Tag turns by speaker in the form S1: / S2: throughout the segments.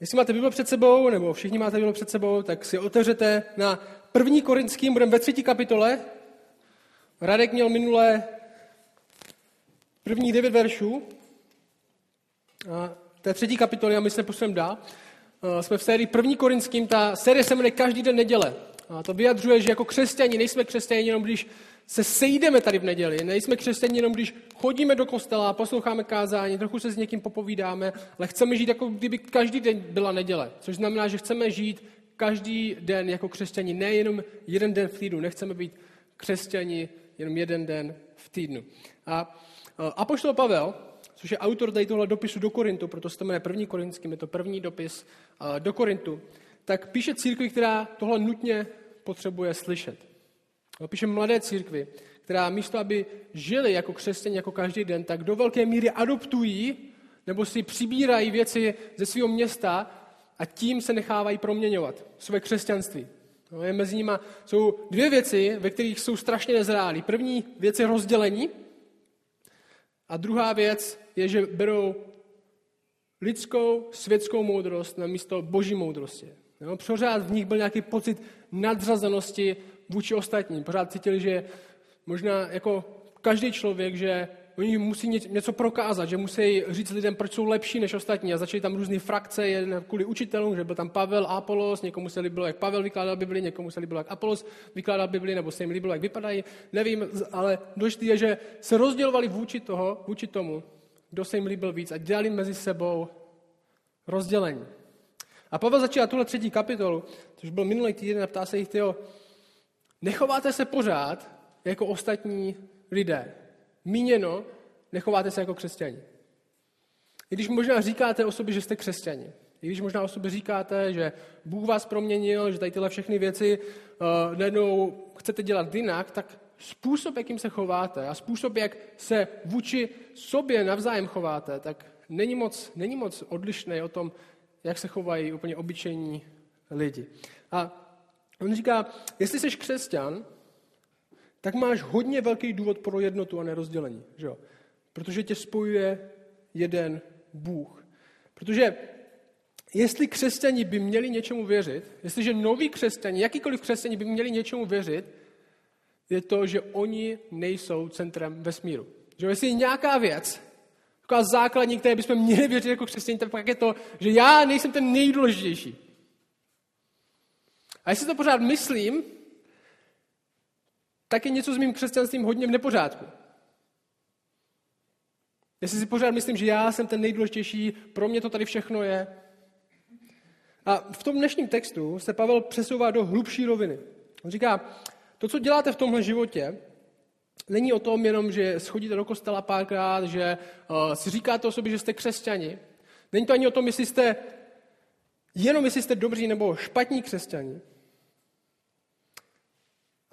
S1: Jestli máte Bible před sebou, nebo všichni máte Bible před sebou, tak si otevřete na první korinským, budeme ve třetí kapitole. Radek měl minulé první devět veršů. A té třetí kapitoly a my se posuneme dál. Jsme v sérii první korinským, ta série se jmenuje Každý den neděle. A to vyjadřuje, že jako křesťani nejsme křesťani jenom když se sejdeme tady v neděli. Nejsme křesťani jenom když chodíme do kostela, posloucháme kázání, trochu se s někým popovídáme, ale chceme žít jako kdyby každý den byla neděle. Což znamená, že chceme žít každý den jako křesťani, nejenom jeden den v týdnu. Nechceme být křesťani jenom jeden den v týdnu. A Apoštol Pavel, což je autor tady tohle dopisu do Korintu, proto se to jmenuje první korinským, je to první dopis do Korintu, tak píše církvi, která tohle nutně potřebuje slyšet. Píše mladé církvi, která místo, aby žili jako křesťané jako každý den, tak do velké míry adoptují nebo si přibírají věci ze svého města a tím se nechávají proměňovat své křesťanství. No, je mezi nimi jsou dvě věci, ve kterých jsou strašně nezrálí. První věc je rozdělení a druhá věc je, že berou lidskou, světskou moudrost na místo boží moudrosti. Jo, pořád v nich byl nějaký pocit nadřazenosti vůči ostatním. Pořád cítili, že možná jako každý člověk, že oni musí něco prokázat, že musí říct lidem, proč jsou lepší než ostatní. A začaly tam různé frakce, jeden kvůli učitelům, že byl tam Pavel, Apolos, někomu se líbilo, jak Pavel vykládal Bibli, někomu se líbilo, jak Apolos vykládal Bibli, nebo se jim líbilo, jak vypadají. Nevím, ale důležité je, že se rozdělovali vůči, toho, vůči tomu, kdo se jim líbil víc a dělali mezi sebou rozdělení. A Pavel začíná tuhle třetí kapitolu, což byl minulý týden, a ptá se jich, tyjo, nechováte se pořád jako ostatní lidé. Míněno, nechováte se jako křesťani. I když možná říkáte o sobě, že jste křesťani, i když možná o sobě říkáte, že Bůh vás proměnil, že tady tyhle všechny věci uh, najednou chcete dělat jinak, tak způsob, jakým se chováte a způsob, jak se vůči sobě navzájem chováte, tak není moc, není moc odlišný o tom, jak se chovají úplně obyčejní lidi. A on říká, jestli jsi křesťan, tak máš hodně velký důvod pro jednotu a nerozdělení. Že jo? Protože tě spojuje jeden Bůh. Protože jestli křesťani by měli něčemu věřit, jestliže noví křesťani, jakýkoliv křesťani by měli něčemu věřit, je to, že oni nejsou centrem vesmíru. Že jestli je nějaká věc, taková základní, které bychom měli věřit jako křesťané, tak pak je to, že já nejsem ten nejdůležitější. A jestli to pořád myslím, tak je něco s mým křesťanstvím hodně v nepořádku. Jestli si pořád myslím, že já jsem ten nejdůležitější, pro mě to tady všechno je. A v tom dnešním textu se Pavel přesouvá do hlubší roviny. On říká, to, co děláte v tomhle životě, není o tom jenom, že schodíte do kostela párkrát, že uh, si říkáte o sobě, že jste křesťani. Není to ani o tom, jestli jste jenom jestli jste dobří nebo špatní křesťani.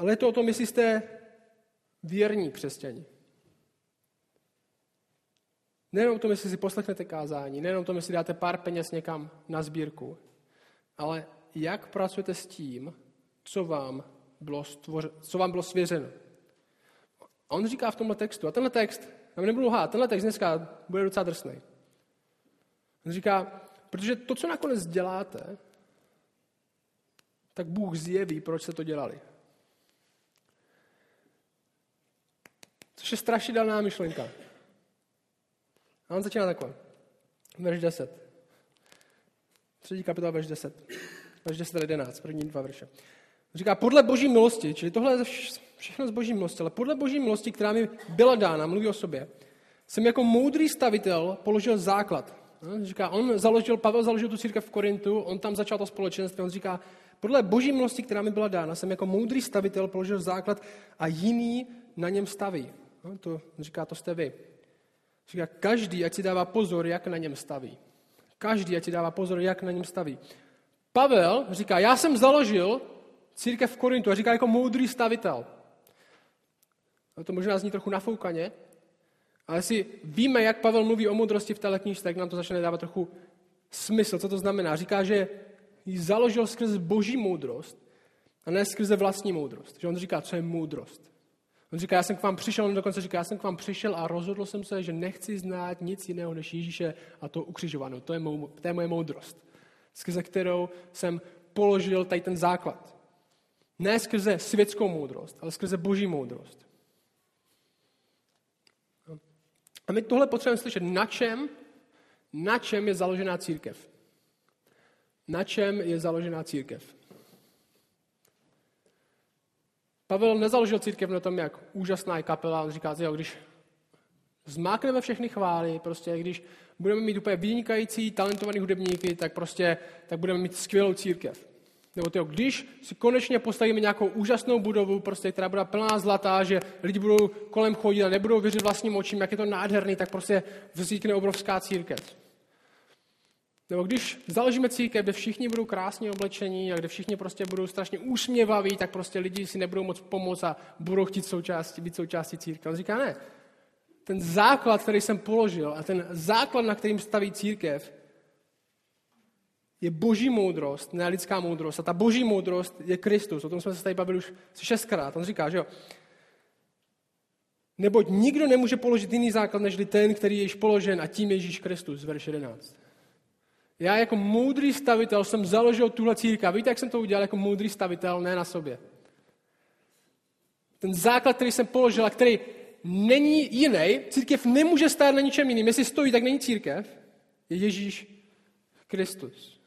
S1: Ale je to o tom, jestli jste věrní křesťani. Nejenom o tom, jestli si poslechnete kázání, nejenom o tom, jestli dáte pár peněz někam na sbírku, ale jak pracujete s tím, co vám bylo, stvoře, co vám bylo svěřeno. A on říká v tomhle textu, a tenhle text, já nebudu lhát, tenhle text dneska bude docela drsný. On říká, protože to, co nakonec děláte, tak Bůh zjeví, proč se to dělali. Což je strašidelná myšlenka. A on začíná takhle. Verš 10. Třetí kapitola, verš 10. Verš 10 a 11, první dva verše. Říká, podle boží milosti, čili tohle je všechno z boží milosti, ale podle boží milosti, která mi byla dána, mluví o sobě, jsem jako moudrý stavitel položil základ. Říká, on založil, Pavel založil tu církev v Korintu, on tam začal to společenství, on říká, podle boží milosti, která mi byla dána, jsem jako moudrý stavitel položil základ a jiný na něm staví. No, to říká, to jste vy. Říká, každý, ať si dává pozor, jak na něm staví. Každý, ať si dává pozor, jak na něm staví. Pavel říká, já jsem založil církev v Korintu a říká jako moudrý stavitel. A to možná zní trochu nafoukaně, ale jestli víme, jak Pavel mluví o moudrosti v téhle knižce, tak nám to začne dávat trochu smysl. Co to znamená? Říká, že ji založil skrze boží moudrost a ne skrze vlastní moudrost. Že on říká, co je moudrost. On říká, já jsem k vám přišel, on dokonce říká, já jsem k vám přišel a rozhodl jsem se, že nechci znát nic jiného než Ježíše a to ukřižovanou. To je, to je moje moudrost, skrze kterou jsem položil tady ten základ. Ne skrze světskou moudrost, ale skrze boží moudrost. A my tohle potřebujeme slyšet, na čem, na čem je založená církev. Na čem je založená církev. Pavel nezaložil církev na tom, jak úžasná je kapela. On říká, že když zmákneme všechny chvály, prostě když budeme mít úplně vynikající, talentovaný hudebníky, tak prostě tak budeme mít skvělou církev. Nebo tyjo, když si konečně postavíme nějakou úžasnou budovu, prostě, která bude plná zlatá, že lidi budou kolem chodit a nebudou věřit vlastním očím, jak je to nádherný, tak prostě vznikne obrovská církev. Nebo když založíme církev, kde všichni budou krásně oblečení a kde všichni prostě budou strašně úsměvaví, tak prostě lidi si nebudou moc pomoct a budou chtít součástí, být součástí církve. On říká, ne, ten základ, který jsem položil a ten základ, na kterým staví církev, je boží moudrost, ne lidská moudrost. A ta boží moudrost je Kristus. O tom jsme se tady bavili už šestkrát. On říká, že jo, neboť nikdo nemůže položit jiný základ, než ten, který je již položen a tím je Ježíš Kristus, verš 11. Já jako moudrý stavitel jsem založil tuhle církev. Víte, jak jsem to udělal jako moudrý stavitel? Ne na sobě. Ten základ, který jsem položil a který není jiný, církev nemůže stát na ničem jiným. Jestli stojí, tak není církev, je Ježíš Kristus.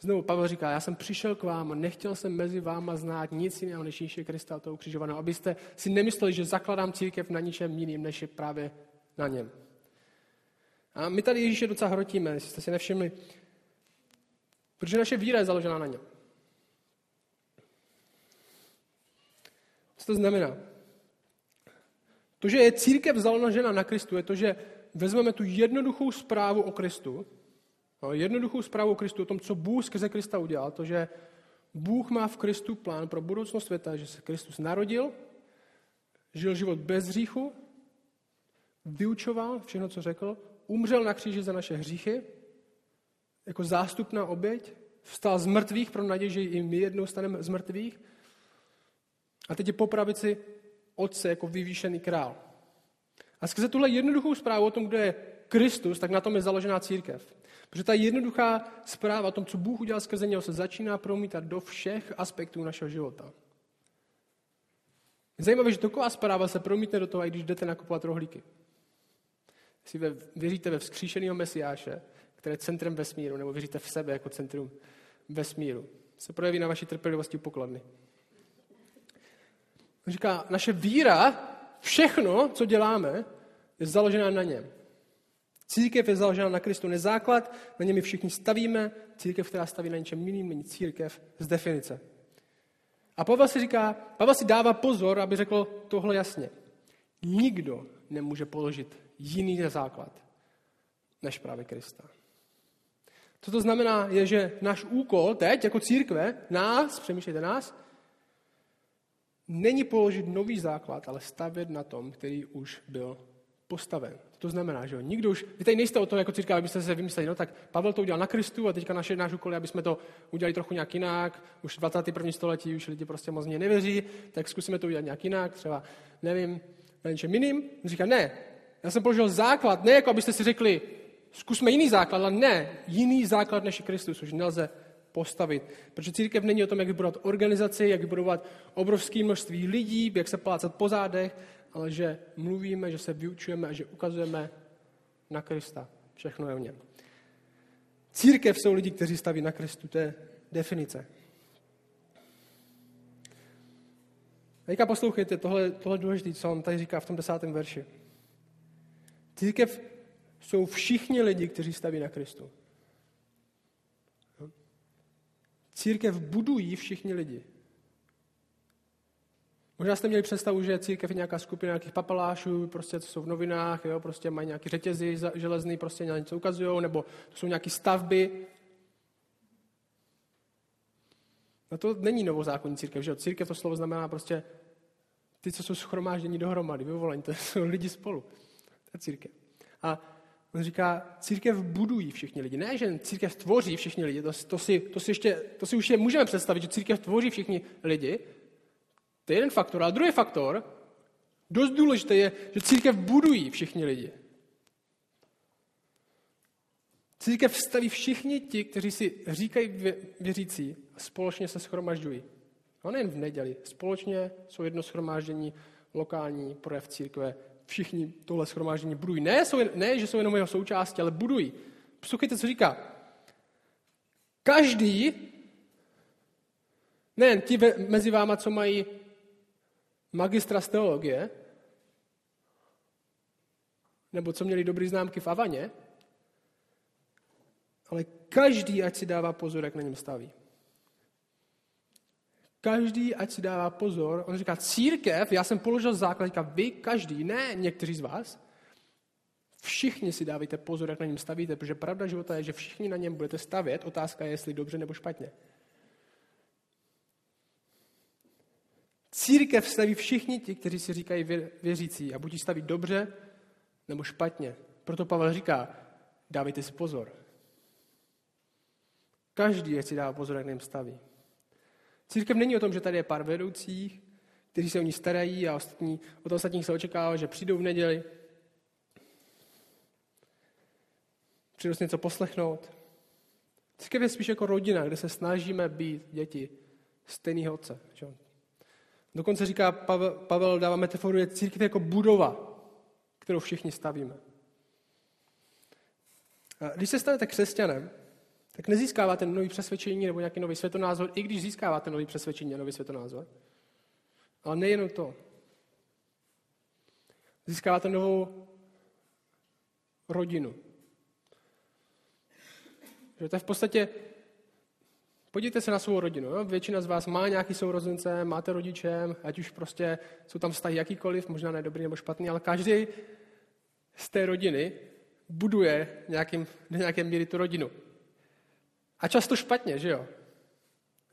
S1: Znovu Pavel říká, já jsem přišel k vám a nechtěl jsem mezi váma znát nic jiného než Ježíše Krista a toho ukřižovaného, abyste si nemysleli, že zakladám církev na ničem jiným, než je právě na něm. A my tady Ježíše docela hrotíme, jestli jste si nevšimli. Protože naše víra je založená na něm. Co to znamená? To, že je církev založena na Kristu, je to, že vezmeme tu jednoduchou zprávu o Kristu, no, jednoduchou zprávu o Kristu, o tom, co Bůh skrze Krista udělal, to, že Bůh má v Kristu plán pro budoucnost světa, že se Kristus narodil, žil život bez hříchu, vyučoval všechno, co řekl, umřel na kříži za naše hříchy, jako zástupná oběť, vstal z mrtvých pro naději, že i my jednou staneme z mrtvých. A teď je po pravici Otce jako vyvýšený král. A skrze tuhle jednoduchou zprávu o tom, kdo je Kristus, tak na tom je založená církev. Protože ta jednoduchá zpráva o tom, co Bůh udělal skrze něho, se začíná promítat do všech aspektů našeho života. Je zajímavé, že taková zpráva se promítne do toho, i když jdete nakupovat rohlíky. Jestli ve, věříte ve vzkříšeného Mesiáše, které je centrem vesmíru, nebo věříte v sebe jako centrum vesmíru, se projeví na vaší trpělivosti pokladny. On říká, naše víra, všechno, co děláme, je založená na něm. Církev je založena na Kristu nezáklad, na něm my všichni stavíme. Církev, která staví na něčem jiným, není církev z definice. A Pavel si říká, Pavel si dává pozor, aby řekl tohle jasně. Nikdo nemůže položit jiný základ než právě Krista. Co to znamená, je, že náš úkol teď, jako církve, nás, přemýšlejte nás, není položit nový základ, ale stavět na tom, který už byl postaven. To znamená, že jo, nikdo už, vy tady nejste o tom jako církev, abyste se vymysleli, no tak Pavel to udělal na Kristu a teďka naše, náš úkol je, aby jsme to udělali trochu nějak jinak, už 21. století už lidi prostě moc mě nevěří, tak zkusíme to udělat nějak jinak, třeba, nevím, na něčem jiným. Říká, ne, já jsem položil základ, ne jako abyste si řekli, zkusme jiný základ, ale ne, jiný základ než Kristus, už nelze postavit. Protože církev není o tom, jak vybudovat organizaci, jak vybudovat obrovské množství lidí, jak se plácat po zádech, ale že mluvíme, že se vyučujeme a že ukazujeme na Krista. Všechno je o něm. Církev jsou lidi, kteří staví na Kristu, to je definice. Teďka poslouchejte, tohle, tohle důležité, co on tady říká v tom desátém verši. Církev jsou všichni lidi, kteří staví na Kristu. Církev budují všichni lidi. Možná jste měli představu, že církev je nějaká skupina nějakých papalášů, prostě, co jsou v novinách, jo, prostě mají nějaké řetězy železný, prostě něco ukazují, nebo to jsou nějaké stavby. No to není novozákonní církev, že jo? Církev to slovo znamená prostě ty, co jsou schromáždění dohromady, vyvolení, to jsou lidi spolu. To je církev. A on říká, církev budují všichni lidi. Ne, že církev tvoří všichni lidi, to, to, si, to, si, ještě, to si už je můžeme představit, že církev tvoří všichni lidi, To je jeden faktor. A druhý faktor, dost důležité je, že církev budují všichni lidi. Církev staví všichni ti, kteří si říkají věřící a společně se schromažďují. A nejen v neděli. Společně jsou jedno schromáždění, lokální projev církve. Všichni tohle schromáždění budují. Ne, jsou, ne, že jsou jenom jeho součástí, ale budují. Poslouchejte, co říká. Každý, nejen ti mezi váma, co mají magistra z teologie, nebo co měli dobrý známky v Avaně, ale každý, ať si dává pozor, jak na něm staví. Každý, ať si dává pozor. On říká, církev, já jsem položil základ, říká, vy, každý, ne někteří z vás, všichni si dávejte pozor, jak na něm stavíte, protože pravda života je, že všichni na něm budete stavět. Otázka je, jestli dobře nebo špatně. Církev staví všichni ti, kteří si říkají věřící a buď staví dobře nebo špatně. Proto Pavel říká, dávejte si pozor. Každý je si dává pozor, jak něm staví. Církev není o tom, že tady je pár vedoucích, kteří se o ní starají a ostatní, od ostatních se očekává, že přijdou v neděli, přijdou si něco poslechnout. Církev je spíš jako rodina, kde se snažíme být děti stejného otce. Že? Dokonce říká Pavel, Pavel dává metaforu, je církev jako budova, kterou všichni stavíme. Když se stanete křesťanem, tak nezískáváte nový přesvědčení nebo nějaký nový světonázor, i když získáváte nový přesvědčení a nový světonázor. Ale nejen to. Získáváte novou rodinu. Že to je v podstatě, podívejte se na svou rodinu. Jo? Většina z vás má nějaký sourozence, máte rodiče, ať už prostě jsou tam vztahy jakýkoliv, možná ne dobrý nebo špatný, ale každý z té rodiny buduje nějakým, do nějaké míry tu rodinu. A často špatně, že jo?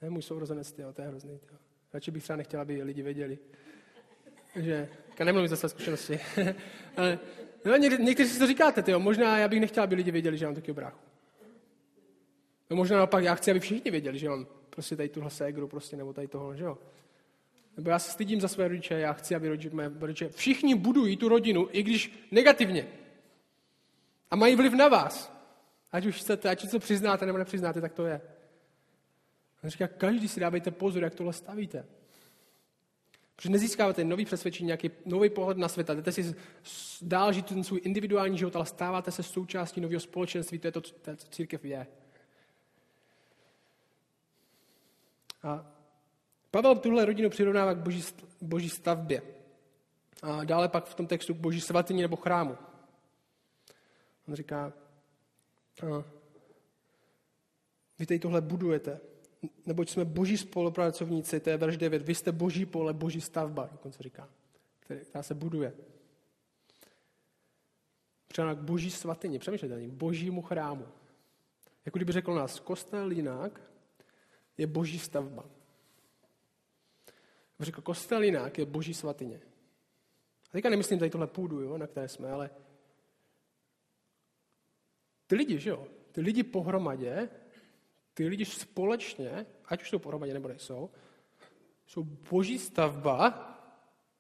S1: Ne, můj sourozenec, tyjo, to je hrozný. Tyjo. Radši bych třeba nechtěla, aby lidi věděli. že, nemluvím za své zkušenosti. Ale, no, něk, někteří si to říkáte, tyjo. možná já bych nechtěla, aby lidi věděli, že mám takový bráchu. No možná naopak já chci, aby všichni věděli, že mám prostě tady tuhle ségru, prostě, nebo tady tohle, že jo. Nebo já se stydím za své rodiče, já chci, aby rodiče, mé rodiče, všichni budují tu rodinu, i když negativně. A mají vliv na vás. Ať už chcete, ať už to přiznáte nebo nepřiznáte, tak to je. On říká, každý si dávejte pozor, jak tohle stavíte. Protože nezískáváte nový přesvědčení, nějaký nový pohled na svět, jdete si dál žít ten svůj individuální život, ale stáváte se součástí nového společenství, to je to, to, co církev je. A Pavel tuhle rodinu přirovnává k boží, boží stavbě. A dále pak v tom textu k boží svatyni nebo chrámu. On říká, vy tady tohle budujete, neboť jsme boží spolupracovníci, to je verš 9, vy jste boží pole, boží stavba, dokonce říká, která se buduje. Třeba k boží svatyni, přemýšlejte ní, božímu chrámu. Jako kdyby řekl nás, kostel jinak je boží stavba. Řekl, kostel jinak je boží svatyně. A teďka nemyslím tady tohle půdu, jo, na které jsme, ale ty lidi, že jo? Ty lidi pohromadě, ty lidi společně, ať už jsou pohromadě nebo nejsou, jsou boží stavba,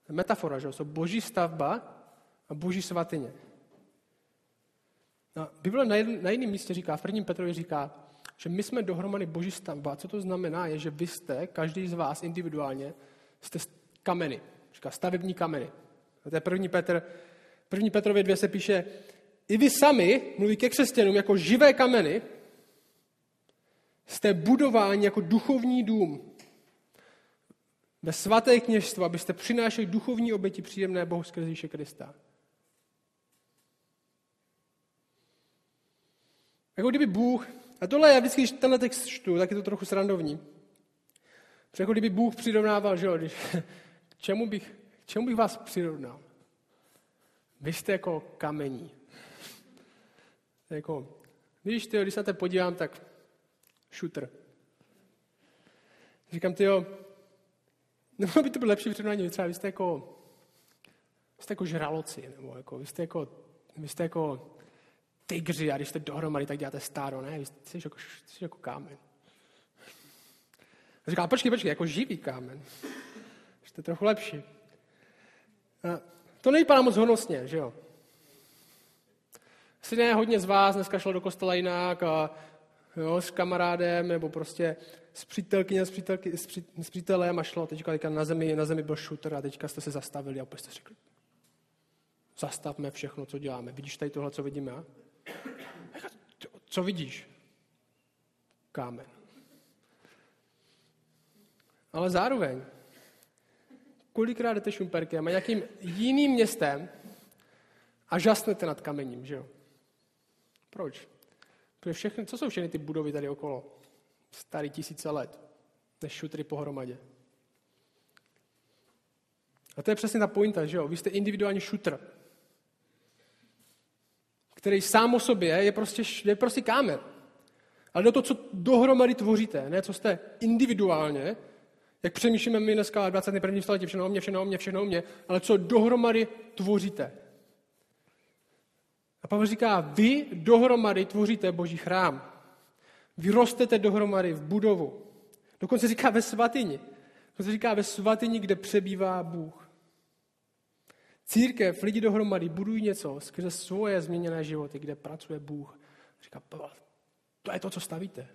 S1: metafora, že jo? Jsou boží stavba a boží svatyně. No, Bible na, na jiném místě říká, v prvním Petrovi říká, že my jsme dohromady boží stavba. Co to znamená, je, že vy jste, každý z vás individuálně, jste kameny. Říká stavební kameny. A to je první Petr, první Petrově dvě se píše, i vy sami, mluví ke křesťanům, jako živé kameny, jste budováni jako duchovní dům ve svaté kněžstvo, abyste přinášeli duchovní oběti příjemné Bohu skrze Ježíše Krista. Jako kdyby Bůh, a tohle já vždycky, když tenhle text čtu, tak je to trochu srandovní. Protože jako kdyby Bůh přirovnával, že jo, když, k čemu bych, k čemu bych vás přirovnal? Vy jste jako kamení. Jako, víš, tyjo, když se na to podívám, tak šutr. Říkám, ty jo, nemohlo by to být lepší přirovnání, třeba vy jste jako, vy jste jako žraloci, nebo jako, vy jste jako, vy jste jako tygři a když jste dohromady, tak děláte stáro, ne? Vy jste jako, jste jako kámen. A říká, počkej, počkej, jako živý kámen. To je trochu lepší. A to nevypadá moc honosně, že jo? Asi ne, hodně z vás dneska šlo do kostela jinak a jo, s kamarádem nebo prostě s přítelkyně, s, přítelky, s, pří, s přítelem a šlo teďka, teďka na, zemi, na zemi byl šuter a teďka jste se zastavili a opět jste řekli, zastavme všechno, co děláme. Vidíš tady tohle, co vidíme? A? Co vidíš? Kámen. Ale zároveň, kolikrát jdete šumperkem a nějakým jiným městem a žasnete nad kamením, že jo? Proč? Protože všechny, co jsou všechny ty budovy tady okolo? Starý tisíce let, než šutry pohromadě. A to je přesně ta pointa, že jo? Vy jste individuální šutr, který sám o sobě je prostě, je prostě kámen. Ale do toho, co dohromady tvoříte, ne co jste individuálně, jak přemýšlíme my dneska v 21. století, všechno o mě, všechno o mě, všechno o mě, ale co dohromady tvoříte. A Pavel říká, vy dohromady tvoříte boží chrám. Vy rostete dohromady v budovu. Dokonce říká ve svatyni. Dokonce říká ve svatyni, kde přebývá Bůh. Církev, lidi dohromady budují něco skrze svoje změněné životy, kde pracuje Bůh. Říká, Pavel, to je to, co stavíte.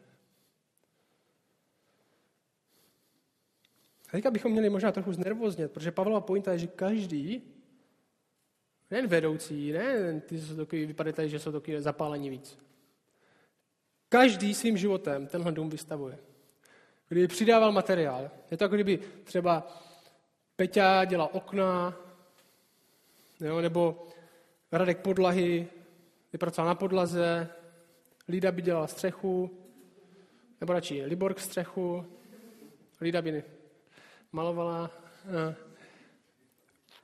S1: A teďka bychom měli možná trochu znervoznět, protože Pavlova pointa je, že každý, nejen vedoucí, ne ty, co takový, vypadají že jsou takový zapálení víc. Každý svým životem tenhle dům vystavuje. Kdyby přidával materiál, je to jako kdyby třeba Peťa dělal okna, jo, nebo Radek podlahy, vypracoval na podlaze, Lída by dělala střechu, nebo radši Liborg střechu, Lída by malovala.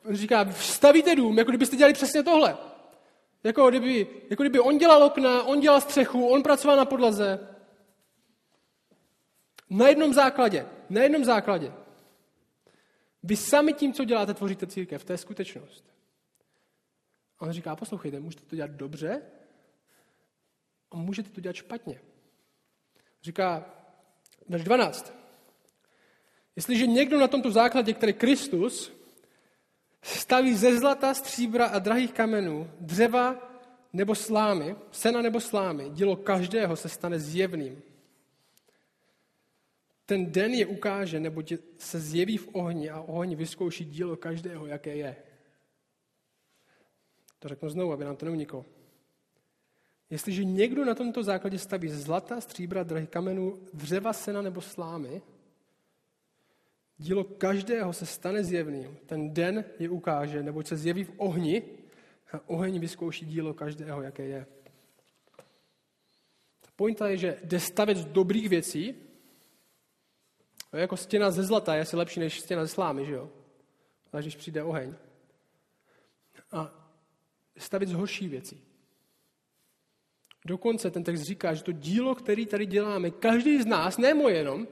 S1: On říká, stavíte dům, jako kdybyste dělali přesně tohle. Jako kdyby, jako kdyby on dělal okna, on dělal střechu, on pracoval na podlaze. Na jednom základě. Na jednom základě. Vy sami tím, co děláte, tvoříte církev. To je skutečnost. A on říká, poslouchejte, můžete to dělat dobře a můžete to dělat špatně. Říká, verš 12. Jestliže někdo na tomto základě, který Kristus, staví ze zlata, stříbra a drahých kamenů, dřeva nebo slámy, sena nebo slámy, dílo každého se stane zjevným. Ten den je ukáže, nebo se zjeví v ohni a oheň vyzkouší dílo každého, jaké je. To řeknu znovu, aby nám to neuniklo. Jestliže někdo na tomto základě staví zlata, stříbra, drahých kamenů, dřeva, sena nebo slámy, dílo každého se stane zjevným. Ten den je ukáže, neboť se zjeví v ohni a oheň vyzkouší dílo každého, jaké je. Ta pointa je, že jde stavět z dobrých věcí, jako stěna ze zlata je asi lepší než stěna ze slámy, že jo? Ale když přijde oheň. A stavět z horší věcí. Dokonce ten text říká, že to dílo, který tady děláme, každý z nás, ne moje jenom,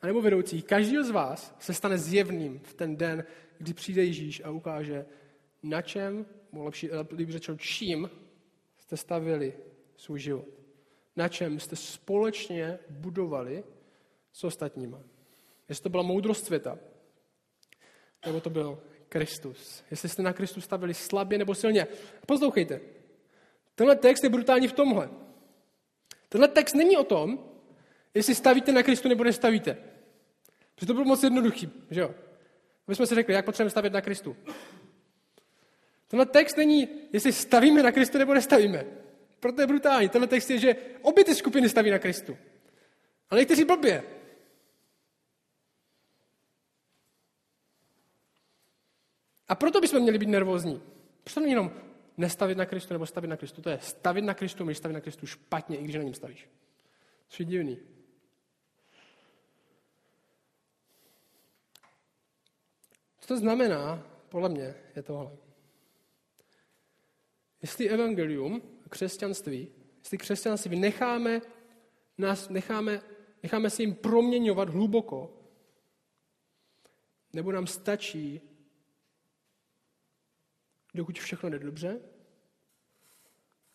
S1: anebo vedoucí, každý z vás se stane zjevným v ten den, kdy přijde Ježíš a ukáže, na čem, lepší, líbí řečeno, čím jste stavili svůj život. Na čem jste společně budovali s ostatníma. Jestli to byla moudrost světa, nebo to byl Kristus. Jestli jste na Kristus stavili slabě nebo silně. Poslouchejte, tenhle text je brutální v tomhle. Tenhle text není o tom, jestli stavíte na Kristu nebo nestavíte. Protože to bylo moc jednoduchý, že jo? My jsme si řekli, jak potřebujeme stavět na Kristu. Tenhle text není, jestli stavíme na Kristu nebo nestavíme. Proto je brutální. Tenhle text je, že obě ty skupiny staví na Kristu. Ale někteří blbě. A proto bychom měli být nervózní. Proč to není jenom nestavit na Kristu nebo stavit na Kristu? To je stavit na Kristu, můžeš stavit na Kristu špatně, i když na něm stavíš. To je divný. To znamená, podle mě, je tohle. Jestli evangelium, křesťanství, jestli křesťanství necháme, nás, necháme, necháme se jim proměňovat hluboko, nebo nám stačí dokud všechno jde dobře,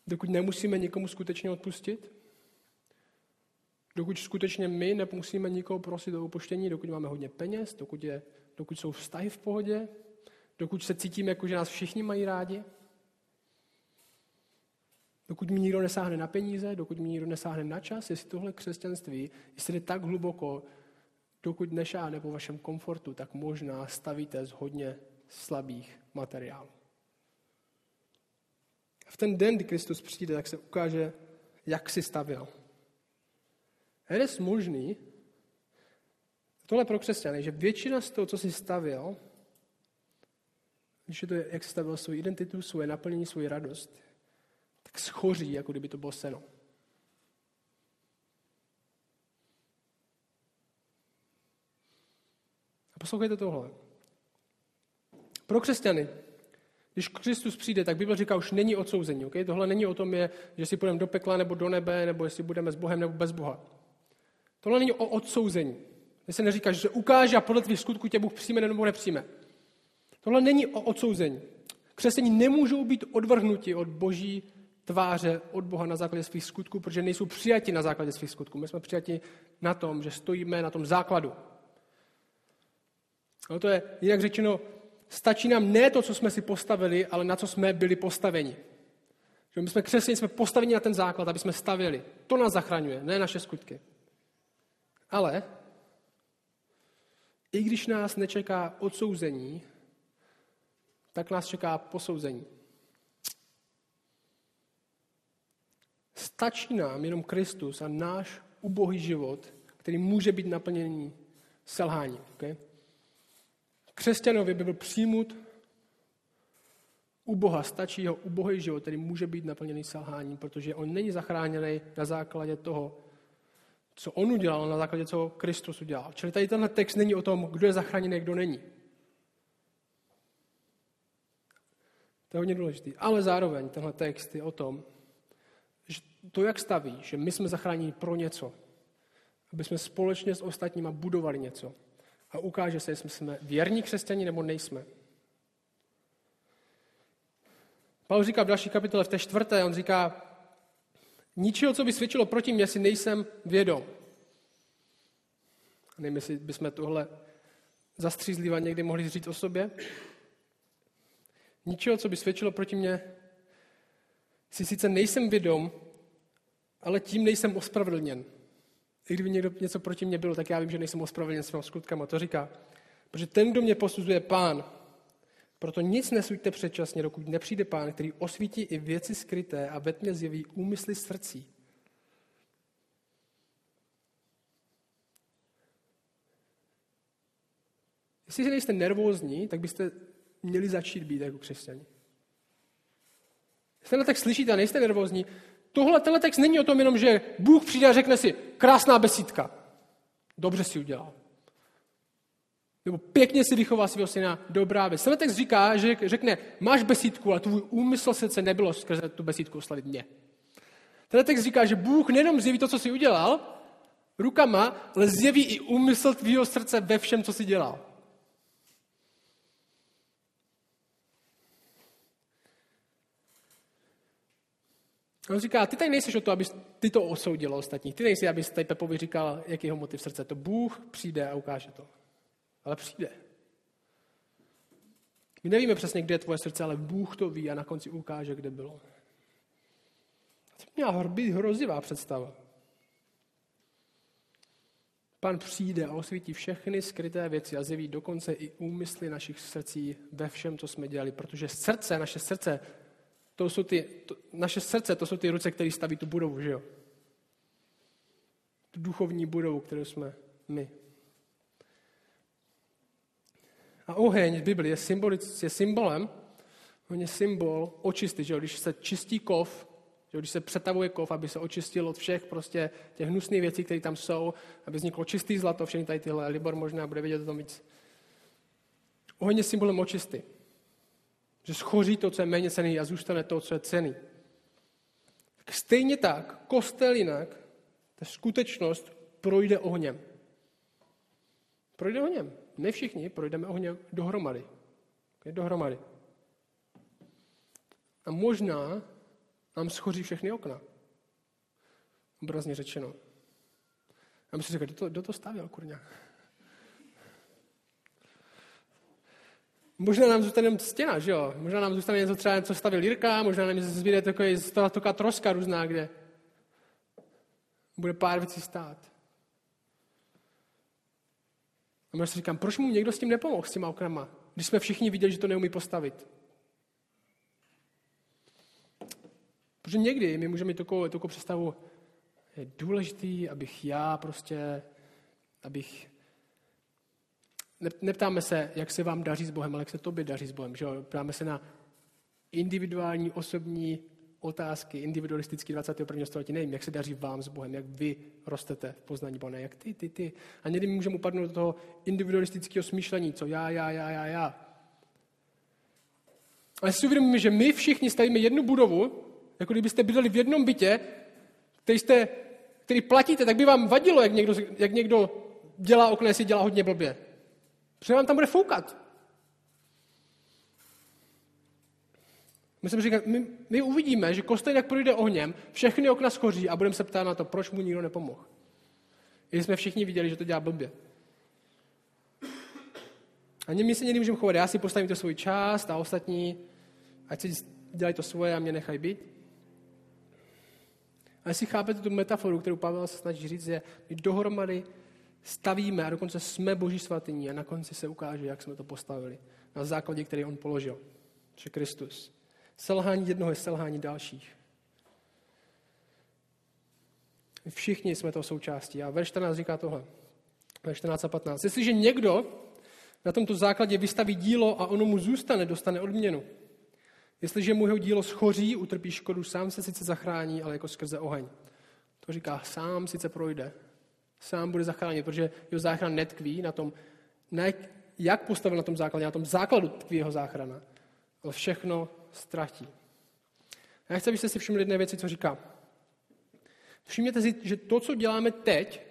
S1: dokud nemusíme nikomu skutečně odpustit, dokud skutečně my nemusíme nikoho prosit o upoštění, dokud máme hodně peněz, dokud je dokud jsou vztahy v pohodě, dokud se cítíme, jako že nás všichni mají rádi, dokud mi nikdo nesáhne na peníze, dokud mi nikdo nesáhne na čas, jestli tohle křesťanství, jestli jde tak hluboko, dokud nešáhne po vašem komfortu, tak možná stavíte z hodně slabých materiálů. V ten den, kdy Kristus přijde, tak se ukáže, jak si stavil. A je možný, tohle pro křesťany, že většina z toho, co si stavil, když je to, jak si stavil svou identitu, svoje naplnění, svou radost, tak schoří, jako kdyby to bylo seno. A poslouchejte tohle. Pro křesťany, když Kristus přijde, tak Bible říká, už není odsouzení. Okay? Tohle není o tom, je, že si půjdeme do pekla nebo do nebe, nebo jestli budeme s Bohem nebo bez Boha. Tohle není o odsouzení. Kde se neříká, že ukáže a podle tvých skutků tě Bůh přijme nebo nepřijme. Tohle není o odsouzení. Křesťaní nemůžou být odvrhnuti od boží tváře, od Boha na základě svých skutků, protože nejsou přijati na základě svých skutků. My jsme přijati na tom, že stojíme na tom základu. No to je, jinak řečeno, stačí nám ne to, co jsme si postavili, ale na co jsme byli postaveni. Že my jsme křesťané, jsme postaveni na ten základ, aby jsme stavili. To nás zachraňuje, ne naše skutky. Ale i když nás nečeká odsouzení, tak nás čeká posouzení. Stačí nám jenom Kristus a náš ubohý život, který může být naplněný selháním. Okay? Křesťanovi by byl přijmut u Boha, stačí jeho ubohý život, který může být naplněný selháním, protože on není zachráněný na základě toho, co on udělal, na základě co Kristus udělal. Čili tady tenhle text není o tom, kdo je zachráněný, kdo není. To je hodně důležitý. Ale zároveň tenhle text je o tom, že to, jak staví, že my jsme zachráněni pro něco, aby jsme společně s ostatníma budovali něco. A ukáže se, jestli jsme věrní křesťani nebo nejsme. Pavel říká v další kapitole, v té čtvrté, on říká, ničeho, co by svědčilo proti mě, si nejsem vědom. Nevím, jestli bychom tohle zastřízliva někdy mohli říct o sobě. Ničeho, co by svědčilo proti mě, si sice nejsem vědom, ale tím nejsem ospravedlněn. I kdyby někdo něco proti mě bylo, tak já vím, že nejsem ospravedlněn svým skutkama. To říká, protože ten, kdo mě posuzuje pán, proto nic nesuďte předčasně, dokud nepřijde pán, který osvítí i věci skryté a ve tmě zjeví úmysly srdcí. Jestli nejste nervózní, tak byste měli začít být jako křesťani. Jestli tak slyšíte a nejste nervózní, tohle, tenhle text není o tom jenom, že Bůh přijde a řekne si, krásná besídka. Dobře si udělal. Nebo pěkně si vychová svého syna, dobrá věc. Text říká, že řekne, máš besídku, ale tvůj úmysl sice nebylo skrze tu besídku oslavit mě. Tenhle text říká, že Bůh nejenom zjeví to, co jsi udělal, rukama, ale zjeví i úmysl tvýho srdce ve všem, co jsi dělal. On říká, ty tady nejsi o to, abys ty to osoudil ostatní. Ty nejsi, abys tady Pepovi říkal, jaký jeho motiv srdce. To Bůh přijde a ukáže to. Ale přijde. My nevíme přesně, kde je tvoje srdce, ale Bůh to ví a na konci ukáže, kde bylo. To měla být hrozivá představa. Pan přijde a osvítí všechny skryté věci a zjeví dokonce i úmysly našich srdcí ve všem, co jsme dělali, protože srdce, naše srdce to jsou ty, to, naše srdce, to jsou ty ruce, které staví tu budovu, že jo? Tu duchovní budovu, kterou jsme my. A oheň v Biblii je, symbolic, je symbolem, on je symbol očisty, že? Když se čistí kov, že když se přetavuje kov, aby se očistil od všech prostě těch hnusných věcí, které tam jsou, aby vzniklo čistý zlato, všechny tady tyhle, Libor možná bude vědět o tom víc. Oheň je symbolem očisty. Že schoří to, co je méně cený a zůstane to, co je cený. Stejně tak, kostel jinak, ta skutečnost projde ohněm. Projde ohněm. Ne všichni projdeme ohněm dohromady. Dohromady. A možná nám schoří všechny okna. Obrazně řečeno. A my si říkáme, kdo to, kdo to stavěl, kurňa? Možná nám zůstane jenom stěna, že jo? Možná nám zůstane něco třeba, co stavil Jirka, možná nám zbyde takový, taková troska různá, kde bude pár věcí stát. A možná si říkám, proč mu někdo s tím nepomohl, s těma oknama, když jsme všichni viděli, že to neumí postavit. Protože někdy my můžeme mít takovou, takovou představu, je důležitý, abych já prostě, abych neptáme se, jak se vám daří s Bohem, ale jak se tobě daří s Bohem. Že Ptáme se na individuální, osobní otázky, individualistický 21. století. Nevím, jak se daří vám s Bohem, jak vy rostete v poznání Boha, jak ty, ty, ty. A někdy můžeme upadnout do toho individualistického smýšlení, co já, já, já, já, já. Ale si uvědomíme, že my všichni stavíme jednu budovu, jako kdybyste bydleli v jednom bytě, který, jste, který platíte, tak by vám vadilo, jak někdo, jak někdo dělá okna, jestli dělá hodně blbě. Protože vám tam bude foukat. Myslím, že my, my uvidíme, že kostel, jak projde ohněm, všechny okna schoří a budeme se ptát na to, proč mu nikdo nepomohl. I jsme všichni viděli, že to dělá blbě. A my se někdy můžeme chovat, já si postavím to svůj část a ostatní, ať si dělají to svoje a mě nechají být. A jestli chápete tu metaforu, kterou Pavel se snaží říct, je, my dohromady stavíme a dokonce jsme boží svatyní a na konci se ukáže, jak jsme to postavili. Na základě, který on položil. Že Kristus. Selhání jednoho je selhání dalších. Všichni jsme to součástí. A ve 14 říká tohle. Ve 14 a 15. Jestliže někdo na tomto základě vystaví dílo a ono mu zůstane, dostane odměnu. Jestliže mu jeho dílo schoří, utrpí škodu, sám se sice zachrání, ale jako skrze oheň. To říká, sám sice projde, sám bude zachránit, protože jeho záchrana netkví na tom, ne, jak postavil na tom základě, na tom základu tkví jeho záchrana, ale všechno ztratí. A já chci, abyste si všimli jedné věci, co říká. Všimněte si, že to, co děláme teď,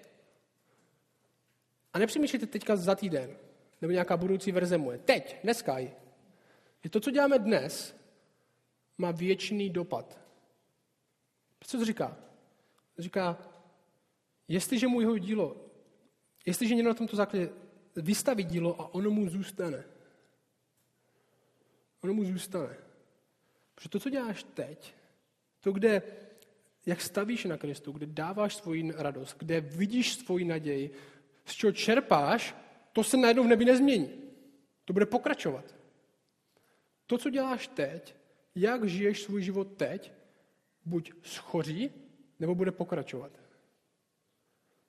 S1: a nepřemýšlejte teďka za týden, nebo nějaká budoucí verze moje, teď, dneska, je to, co děláme dnes, má věčný dopad. Co to říká? Říká, jestliže mu jeho dílo, jestliže někdo na tomto základě vystaví dílo a ono mu zůstane, ono mu zůstane. Protože to, co děláš teď, to, kde, jak stavíš na Kristu, kde dáváš svoji radost, kde vidíš svoji naději, z čeho čerpáš, to se najednou v nebi nezmění. To bude pokračovat. To, co děláš teď, jak žiješ svůj život teď, buď schoří, nebo bude pokračovat.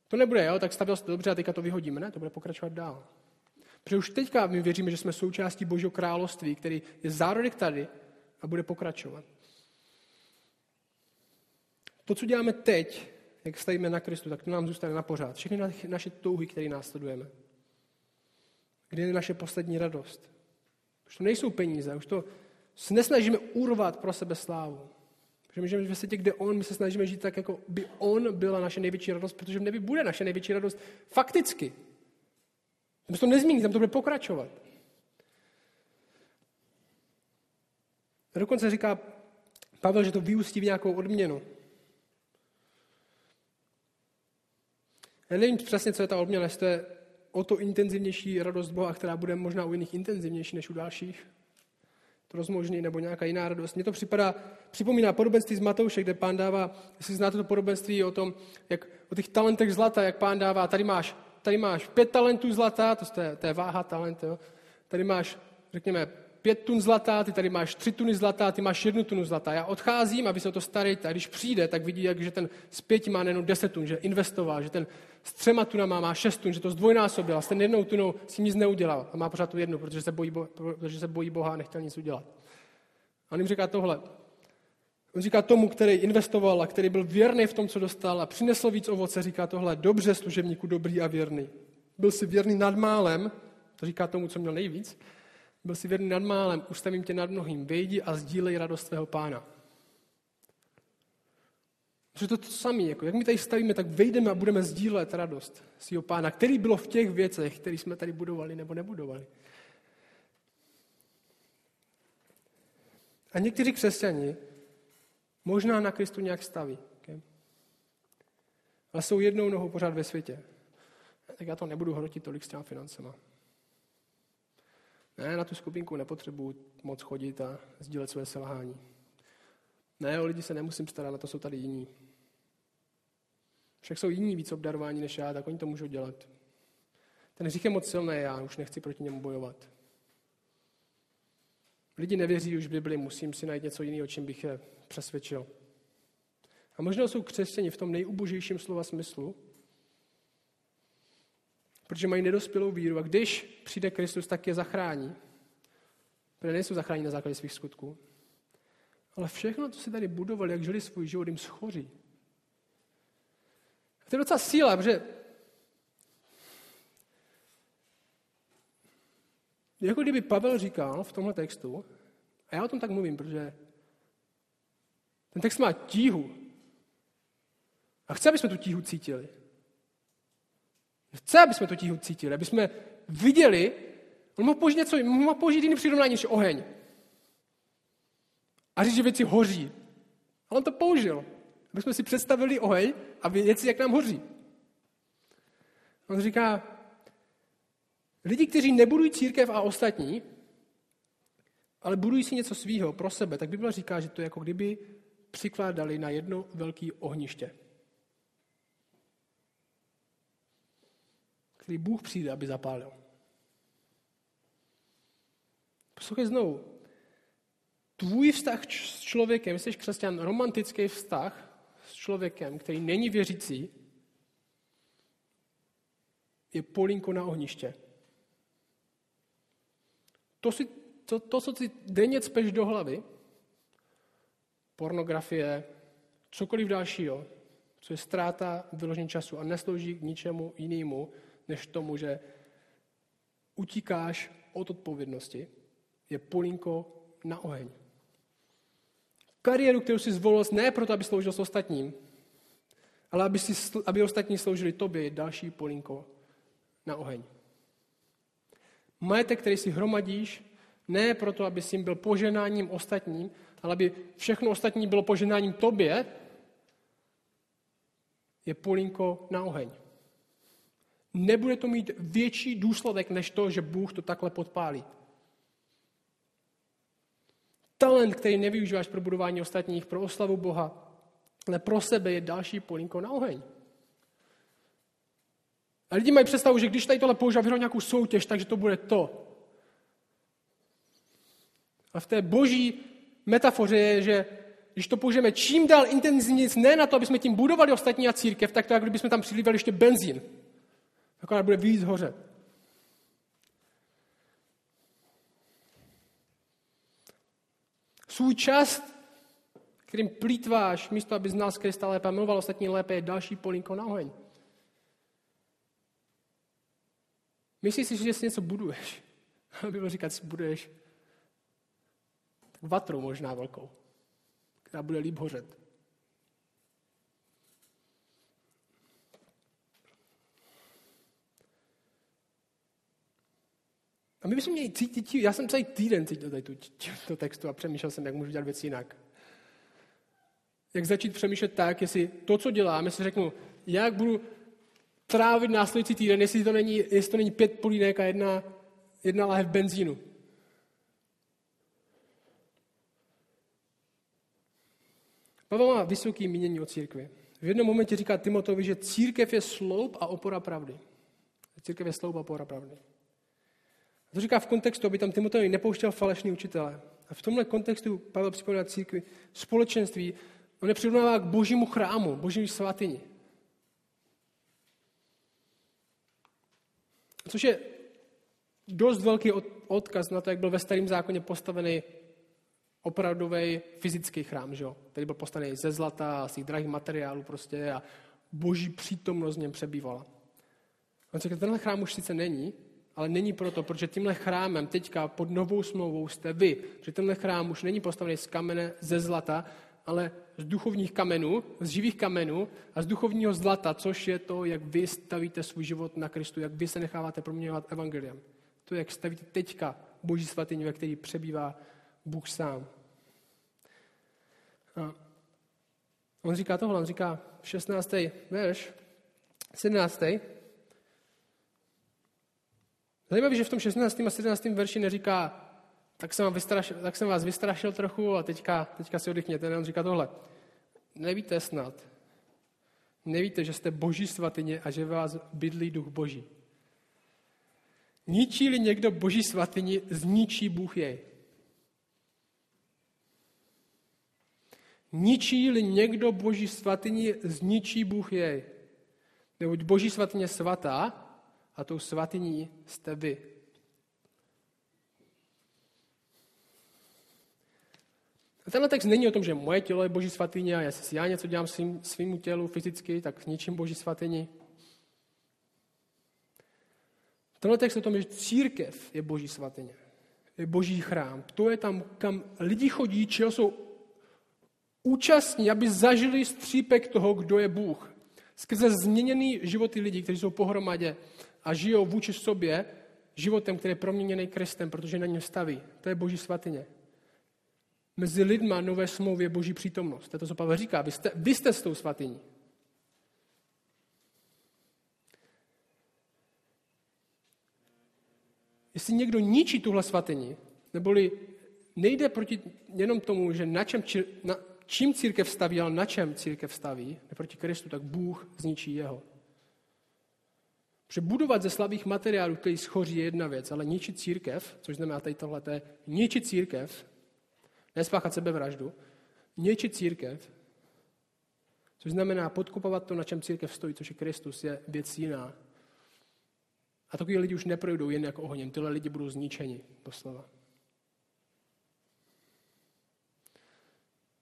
S1: To nebude, jo, tak stavil jste dobře a teďka to vyhodíme, ne, to bude pokračovat dál. Protože už teďka my věříme, že jsme součástí Božího království, který je zárodek tady a bude pokračovat. To, co děláme teď, jak stavíme na Kristu, tak to nám zůstane na pořád. Všechny naše touhy, které následujeme. Kde je naše poslední radost? Už to nejsou peníze, už to se nesnažíme urvat pro sebe slávu. Protože my žijeme v světě, kde On, my se snažíme žít tak, jako by On byla naše největší radost, protože v nebi bude naše největší radost fakticky. Tam se to nezmění, tam to bude pokračovat. A dokonce říká Pavel, že to vyústí v nějakou odměnu. Já nevím přesně, co je ta odměna, jestli to je o to intenzivnější radost Boha, která bude možná u jiných intenzivnější než u dalších to rozmožní nebo nějaká jiná radost. Mně to připadá, připomíná podobenství z Matouše, kde pán dává, jestli znáte to podobenství o tom, jak o těch talentech zlata, jak pán dává, tady máš, tady máš pět talentů zlata, to je, to je váha talent, jo. tady máš, řekněme, pět tun zlata, ty tady máš tři tuny zlata, ty máš jednu tunu zlata. Já odcházím, aby se o to starit, a když přijde, tak vidí, jak, že ten z pěti má nejenom deset tun, že investoval, že ten s třema tunama má šest tun, že to zdvojnásobil a s ten jednou tunou si nic neudělal a má pořád tu jednu, protože se bojí, protože se bojí Boha a nechtěl nic udělat. A on jim říká tohle. On říká tomu, který investoval a který byl věrný v tom, co dostal a přinesl víc ovoce, říká tohle, dobře služebníku, dobrý a věrný. Byl si věrný nad málem, to říká tomu, co měl nejvíc, byl si věrný nad málem, ustavím tě nad mnohým, vejdi a sdílej radost tvého pána. Protože to je to samé, jako jak my tady stavíme, tak vejdeme a budeme sdílet radost svého pána, který bylo v těch věcech, které jsme tady budovali nebo nebudovali. A někteří křesťani možná na Kristu nějak staví, okay? ale jsou jednou nohou pořád ve světě. Tak já to nebudu hrotit tolik s těma financema. Ne, na tu skupinku nepotřebuji moc chodit a sdílet své selhání. Ne, o lidi se nemusím starat, na to jsou tady jiní. Však jsou jiní víc obdarováni než já, tak oni to můžou dělat. Ten hřích je moc silný, já už nechci proti němu bojovat. Lidi nevěří už v Bibli, musím si najít něco jiného, čím bych je přesvědčil. A možná jsou křesťani v tom nejubožejším slova smyslu, protože mají nedospělou víru a když přijde Kristus, tak je zachrání. Protože nejsou zachrání na základě svých skutků. Ale všechno, co si tady budovali, jak žili svůj život, jim schoří. A to je docela síla, protože jako kdyby Pavel říkal v tomhle textu, a já o tom tak mluvím, protože ten text má tíhu. A chce, aby jsme tu tíhu cítili. Chce, aby jsme tu tíhu cítili, aby jsme viděli, on mohl použít něco, mohl použít jiný přirovnání než oheň. A říct, že věci hoří. A on to použil, aby jsme si představili oheň a věci, jak nám hoří. On říká, lidi, kteří nebudují církev a ostatní, ale budují si něco svýho pro sebe, tak Bible říká, že to je jako kdyby přikládali na jedno velké ohniště. Který Bůh přijde, aby zapálil. Poslouchej znovu. Tvůj vztah s člověkem, jsi křesťan, romantický vztah s člověkem, který není věřící, je polínko na ohniště. To, si, to, to, co si denně cpeš do hlavy, pornografie, cokoliv dalšího, co je ztráta vyložení času a neslouží k ničemu jinému, než tomu, že utíkáš od odpovědnosti, je polínko na oheň. Kariéru, kterou si zvolil, ne proto, aby sloužil s ostatním, ale aby, si, aby ostatní sloužili tobě, je další polínko na oheň. Majetek, který si hromadíš, ne proto, aby si byl poženáním ostatním, ale aby všechno ostatní bylo poženáním tobě, je polínko na oheň. Nebude to mít větší důsledek, než to, že Bůh to takhle podpálí. Talent, který nevyužíváš pro budování ostatních, pro oslavu Boha, ale pro sebe je další polínko na oheň. A lidi mají představu, že když tady tohle používá nějakou soutěž, takže to bude to. A v té boží metafoře je, že když to použijeme čím dál intenzivněji, ne na to, aby jsme tím budovali ostatní a církev, tak to jako kdybychom tam přilívali ještě benzín. Akorát bude víc hoře. Svůj čas, kterým plítváš, místo aby znal Krista lépe miloval ostatní lépe, je další polínko na oheň. Myslíš si, že si něco buduješ? Říká, že si buduješ tak vatru možná velkou, která bude líp hořet. A my bychom měli cítit, já jsem celý týden cítil tady tu, tu textu a přemýšlel jsem, jak můžu dělat věci jinak. Jak začít přemýšlet tak, jestli to, co dělám, jestli řeknu, jak budu trávit následující týden, jestli to není, jestli to není pět polínek a jedna, jedna láhev benzínu. Pavel má vysoký mínění o církvi. V jednom momentě říká Timotovi, že církev je sloup a opora pravdy. Církev je sloup a opora pravdy. To říká v kontextu, aby tam Timoteovi nepouštěl falešný učitele. A v tomhle kontextu Pavel připomíná církvi společenství, on je přirovnává k božímu chrámu, božímu svatyni. Což je dost velký odkaz na to, jak byl ve starém zákoně postavený opravdový fyzický chrám, že? který byl postavený ze zlata z těch drahých materiálů prostě a boží přítomnost v něm přebývala. On tenhle chrám už sice není, ale není proto, protože tímhle chrámem teďka pod novou smlouvou jste vy. Že tenhle chrám už není postavený z kamene ze zlata, ale z duchovních kamenů, z živých kamenů a z duchovního zlata, což je to, jak vy stavíte svůj život na Kristu, jak vy se necháváte proměňovat evangeliem. To, jak stavíte teďka boží svatyni, ve který přebývá Bůh sám. A on říká tohle, on říká 16. verš, 17. Zajímavé, že v tom 16. a 17. verši neříká, tak jsem, vám vystrašil, tak jsem vás vystrašil trochu a teďka, teďka si oddychněte. Ne, on říká tohle. Nevíte snad, nevíte, že jste boží svatyně a že vás bydlí duch boží. Ničí-li někdo boží svatyni, zničí Bůh jej. Ničí-li někdo boží svatyni, zničí Bůh jej. Neboť boží svatyně svatá a tou svatyní jste vy. A tenhle text není o tom, že moje tělo je boží svatyně a jestli já něco dělám svým, svýmu tělu fyzicky, tak ničím boží svatyni. Tenhle text je o tom, že církev je boží svatyně. Je boží chrám. To je tam, kam lidi chodí, čeho jsou účastní, aby zažili střípek toho, kdo je Bůh. Skrze změněný životy lidí, kteří jsou pohromadě a žijou vůči sobě životem, který je proměněný Kristem, protože na něm staví. To je boží svatyně. Mezi lidma nové smlouvy je boží přítomnost. To je to, co Pavel říká. Vy jste, vy jste s tou svatyní. Jestli někdo ničí tuhle svatyni, neboli nejde proti jenom tomu, že na čem, na, čím církev staví, ale na čem církev staví, neproti Kristu, tak Bůh zničí jeho. Protože budovat ze slabých materiálů, který schoří, je jedna věc, ale ničit církev, což znamená tady tohle, to je ničit církev, nespáchat sebevraždu, ničit církev, což znamená podkupovat to, na čem církev stojí, což je Kristus, je věc jiná. A takový lidi už neprojdou jen jako ohněm, tyhle lidi budou zničeni, doslova.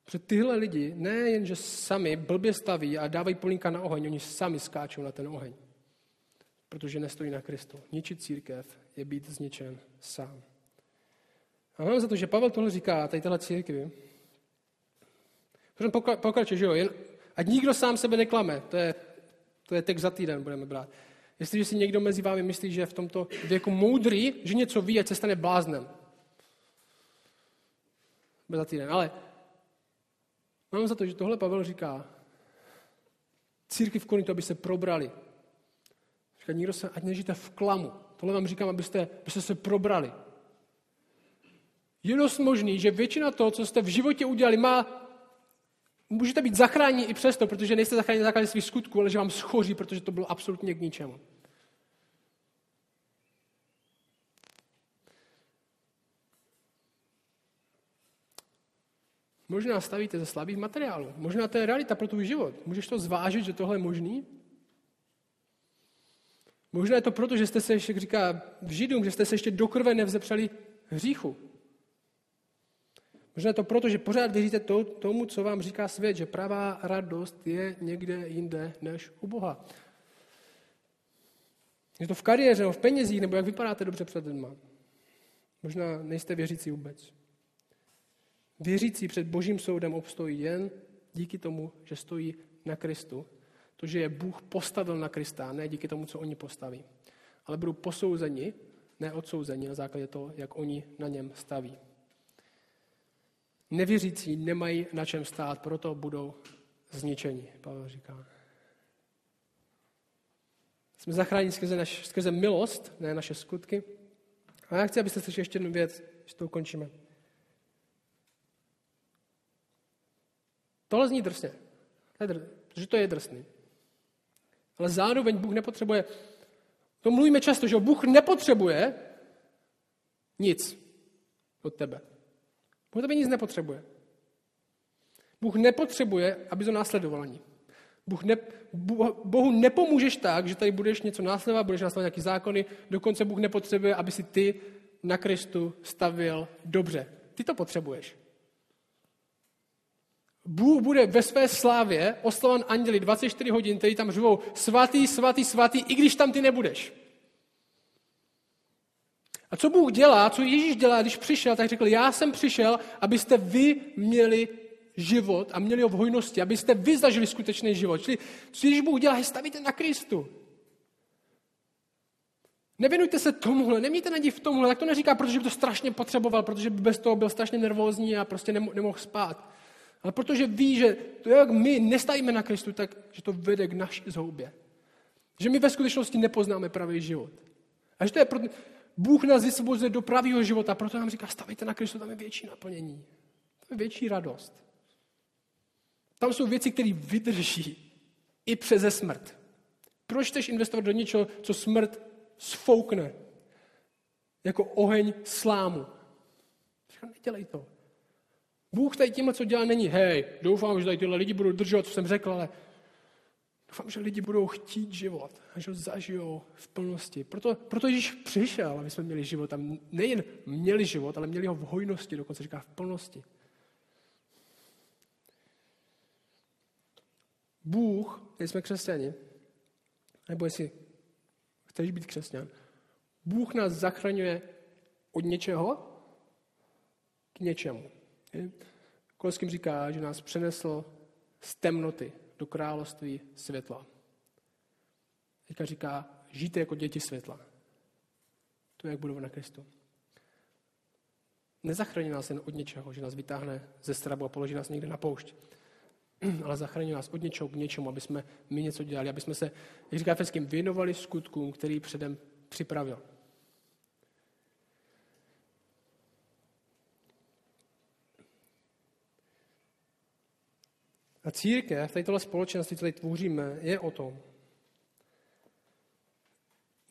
S1: Protože tyhle lidi nejen, že sami blbě staví a dávají polínka na oheň, oni sami skáčou na ten oheň. Protože nestojí na Kristu. Ničit církev je být zničen sám. A mám za to, že Pavel tohle říká, tady téhle církvi. Protože pokračuje, že jo, jen, ať nikdo sám sebe neklame. To je, to je text za týden, budeme brát. Jestliže si někdo mezi vámi myslí, že je v tomto věku moudrý, že něco ví, ať se stane bláznem. Za týden. Ale Mám za to, že tohle Pavel říká círky v Korintu, aby se probrali. Říká, nikdo se, ať nežijete v klamu. Tohle vám říkám, abyste, abyste se probrali. Je dost možný, že většina toho, co jste v životě udělali, má, můžete být zachráněni i přesto, protože nejste zachráněni na základě svých skutků, ale že vám schoří, protože to bylo absolutně k ničemu. Možná stavíte ze slabých materiálů. Možná to je realita pro tvůj život. Můžeš to zvážit, že tohle je možný? Možná je to proto, že jste se, jak říká v Židům, že jste se ještě do krve nevzepřeli hříchu. Možná je to proto, že pořád věříte to, tomu, co vám říká svět, že pravá radost je někde jinde než u Boha. Je to v kariéře, v penězích, nebo jak vypadáte dobře před lidma. Možná nejste věřící vůbec. Věřící před božím soudem obstojí jen díky tomu, že stojí na Kristu. To, že je Bůh postavil na Krista, ne díky tomu, co oni postaví. Ale budou posouzeni, ne odsouzeni na základě toho, jak oni na něm staví. Nevěřící nemají na čem stát, proto budou zničeni, Pavel říká. Jsme zachráněni skrze, naš, skrze milost, ne naše skutky. A já chci, abyste slyšeli ještě jednu věc, že to ukončíme. Tohle zní drsně, protože to je drsný. Ale zároveň Bůh nepotřebuje, to mluvíme často, že Bůh nepotřebuje nic od tebe. Bůh tebe nic nepotřebuje. Bůh nepotřebuje, aby to následoval ani. Bůh ne, Bohu nepomůžeš tak, že tady budeš něco následovat, budeš následovat nějaké zákony, dokonce Bůh nepotřebuje, aby si ty na Kristu stavil dobře. Ty to potřebuješ. Bůh bude ve své slávě oslavan anděli 24 hodin, který tam řvou svatý, svatý, svatý, i když tam ty nebudeš. A co Bůh dělá, co Ježíš dělá, když přišel, tak řekl, já jsem přišel, abyste vy měli život a měli ho v hojnosti, abyste vy zažili skutečný život. Čili co Ježíš Bůh dělá, je stavíte na Kristu. Nevěnujte se tomuhle, nemějte naději v tomhle, tak to neříká, protože by to strašně potřeboval, protože by bez toho byl strašně nervózní a prostě nemohl spát. Ale protože ví, že to, jak my nestavíme na Kristu, tak že to vede k naší zhoubě. Že my ve skutečnosti nepoznáme pravý život. A že to je pro... Bůh nás vysvobozuje do pravého života, proto nám říká, stavejte na Kristu, tam je větší naplnění. Tam je větší radost. Tam jsou věci, které vydrží i přeze smrt. Proč chceš investovat do něčeho, co smrt sfoukne? Jako oheň slámu. Nedělej to. Bůh tady tím, co dělá, není, hej, doufám, že tady tyhle lidi budou držet, co jsem řekl, ale doufám, že lidi budou chtít život a že ho zažijou v plnosti. Proto, proto Ježíš přišel, aby jsme měli život. A nejen měli život, ale měli ho v hojnosti, dokonce říká v plnosti. Bůh, jsme křesťani, nebo jestli chceš být křesťan, Bůh nás zachraňuje od něčeho k něčemu. Kolským říká, že nás přenesl z temnoty do království světla. Teďka říká, žijte jako děti světla. To je, jak budou na Kristu. Nezachrání nás jen od něčeho, že nás vytáhne ze strabu a položí nás někde na poušť. Ale zachrání nás od něčeho k něčemu, aby jsme my něco dělali, aby jsme se, jak říká Feským, věnovali skutkům, který předem připravil. A církev, tady tohle společenství, co tady tvoříme, je o tom,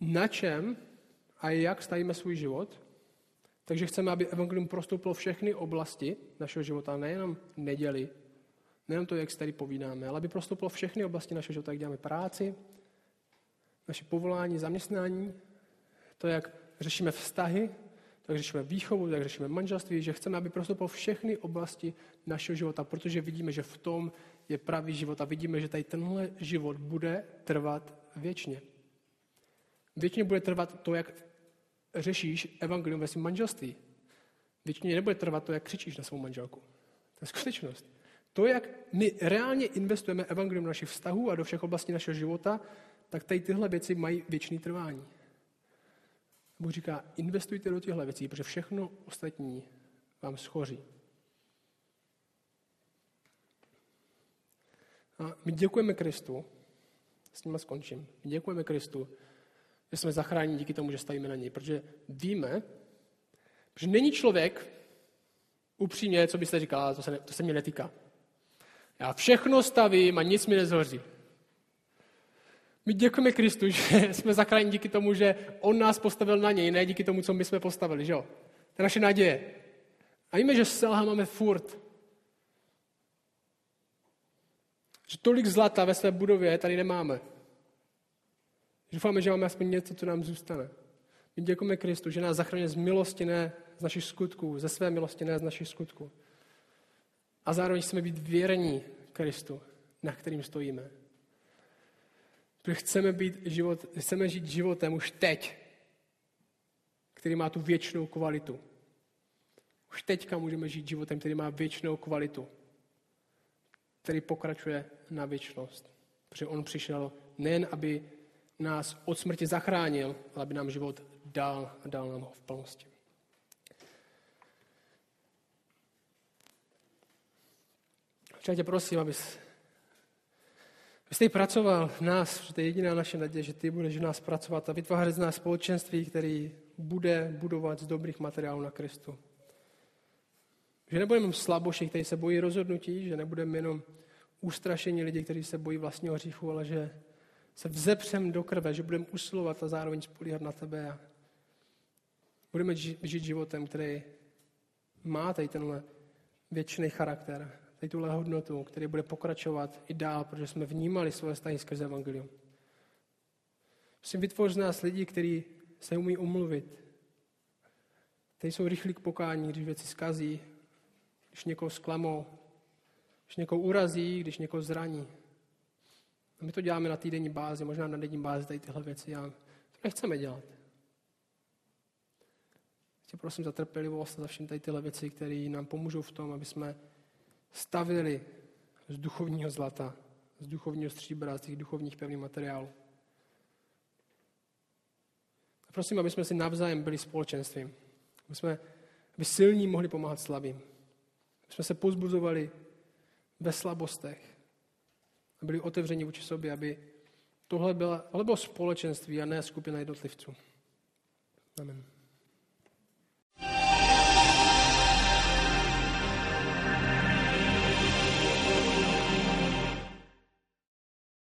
S1: na čem a jak stavíme svůj život. Takže chceme, aby evangelium prostoupilo všechny oblasti našeho života, nejenom neděli, nejenom to, jak si tady povídáme, ale aby prostoupilo všechny oblasti našeho života, jak děláme práci, naše povolání, zaměstnání, to, jak řešíme vztahy, tak řešíme výchovu, tak řešíme manželství, že chceme, aby prostoupilo všechny oblasti našeho života, protože vidíme, že v tom je pravý život a vidíme, že tady tenhle život bude trvat věčně. Věčně bude trvat to, jak řešíš evangelium ve svém manželství. Věčně nebude trvat to, jak křičíš na svou manželku. To je skutečnost. To, jak my reálně investujeme evangelium do našich vztahů a do všech oblastí našeho života, tak tady tyhle věci mají věčný trvání. Bůh říká, investujte do těchto věcí, protože všechno ostatní vám schoří. A my děkujeme Kristu, s nima skončím, my děkujeme Kristu, že jsme zachráněni díky tomu, že stavíme na něj, protože víme, že není člověk, upřímně, co byste říkala, to se, to se mě netýká. Já všechno stavím a nic mi nezhoří. My děkujeme Kristu, že jsme zachráněni díky tomu, že On nás postavil na něj, ne díky tomu, co my jsme postavili, že jo? To je naše naděje. A víme, že selha máme furt. Že tolik zlata ve své budově tady nemáme. Doufáme, že máme aspoň něco, co nám zůstane. My děkujeme Kristu, že nás zachránil z milosti, ne z našich skutků, ze své milosti, ne z našich skutků. A zároveň chceme být věrní Kristu, na kterým stojíme. Protože chceme, být život, chceme žít životem už teď, který má tu věčnou kvalitu. Už teďka můžeme žít životem, který má věčnou kvalitu, který pokračuje na věčnost. Protože on přišel nejen, aby nás od smrti zachránil, ale aby nám život dal a dal nám ho v plnosti. Já tě prosím, abys vy jsi pracoval v nás, že to je jediná naše naděje, že ty budeš v nás pracovat a vytvářet z nás společenství, který bude budovat z dobrých materiálů na Kristu. Že nebudeme slaboši, kteří se bojí rozhodnutí, že nebudeme jenom ústrašení lidi, kteří se bojí vlastního hříchu, ale že se vzepřem do krve, že budeme usilovat a zároveň spolíhat na tebe a budeme žít životem, který má tady tenhle věčný charakter tuhle hodnotu, který bude pokračovat i dál, protože jsme vnímali svoje vztahy skrze evangelium. Prosím, vytvoř z nás lidi, kteří se umí umluvit, kteří jsou rychlí k pokání, když věci skazí, když někoho zklamou, když někoho urazí, když někoho zraní. A my to děláme na týdenní bázi, možná na denní bázi tady tyhle věci. A to nechceme dělat. Tě prosím za trpělivost a za všechny tady tyhle věci, které nám pomůžou v tom, aby jsme stavili z duchovního zlata, z duchovního stříbra, z těch duchovních pevných materiálů. A prosím, aby jsme si navzájem byli společenstvím. Aby, jsme, aby silní mohli pomáhat slabým. Aby jsme se pozbuzovali ve slabostech. A byli otevřeni vůči sobě, aby tohle bylo, tohle bylo společenství a ne skupina jednotlivců. Amen.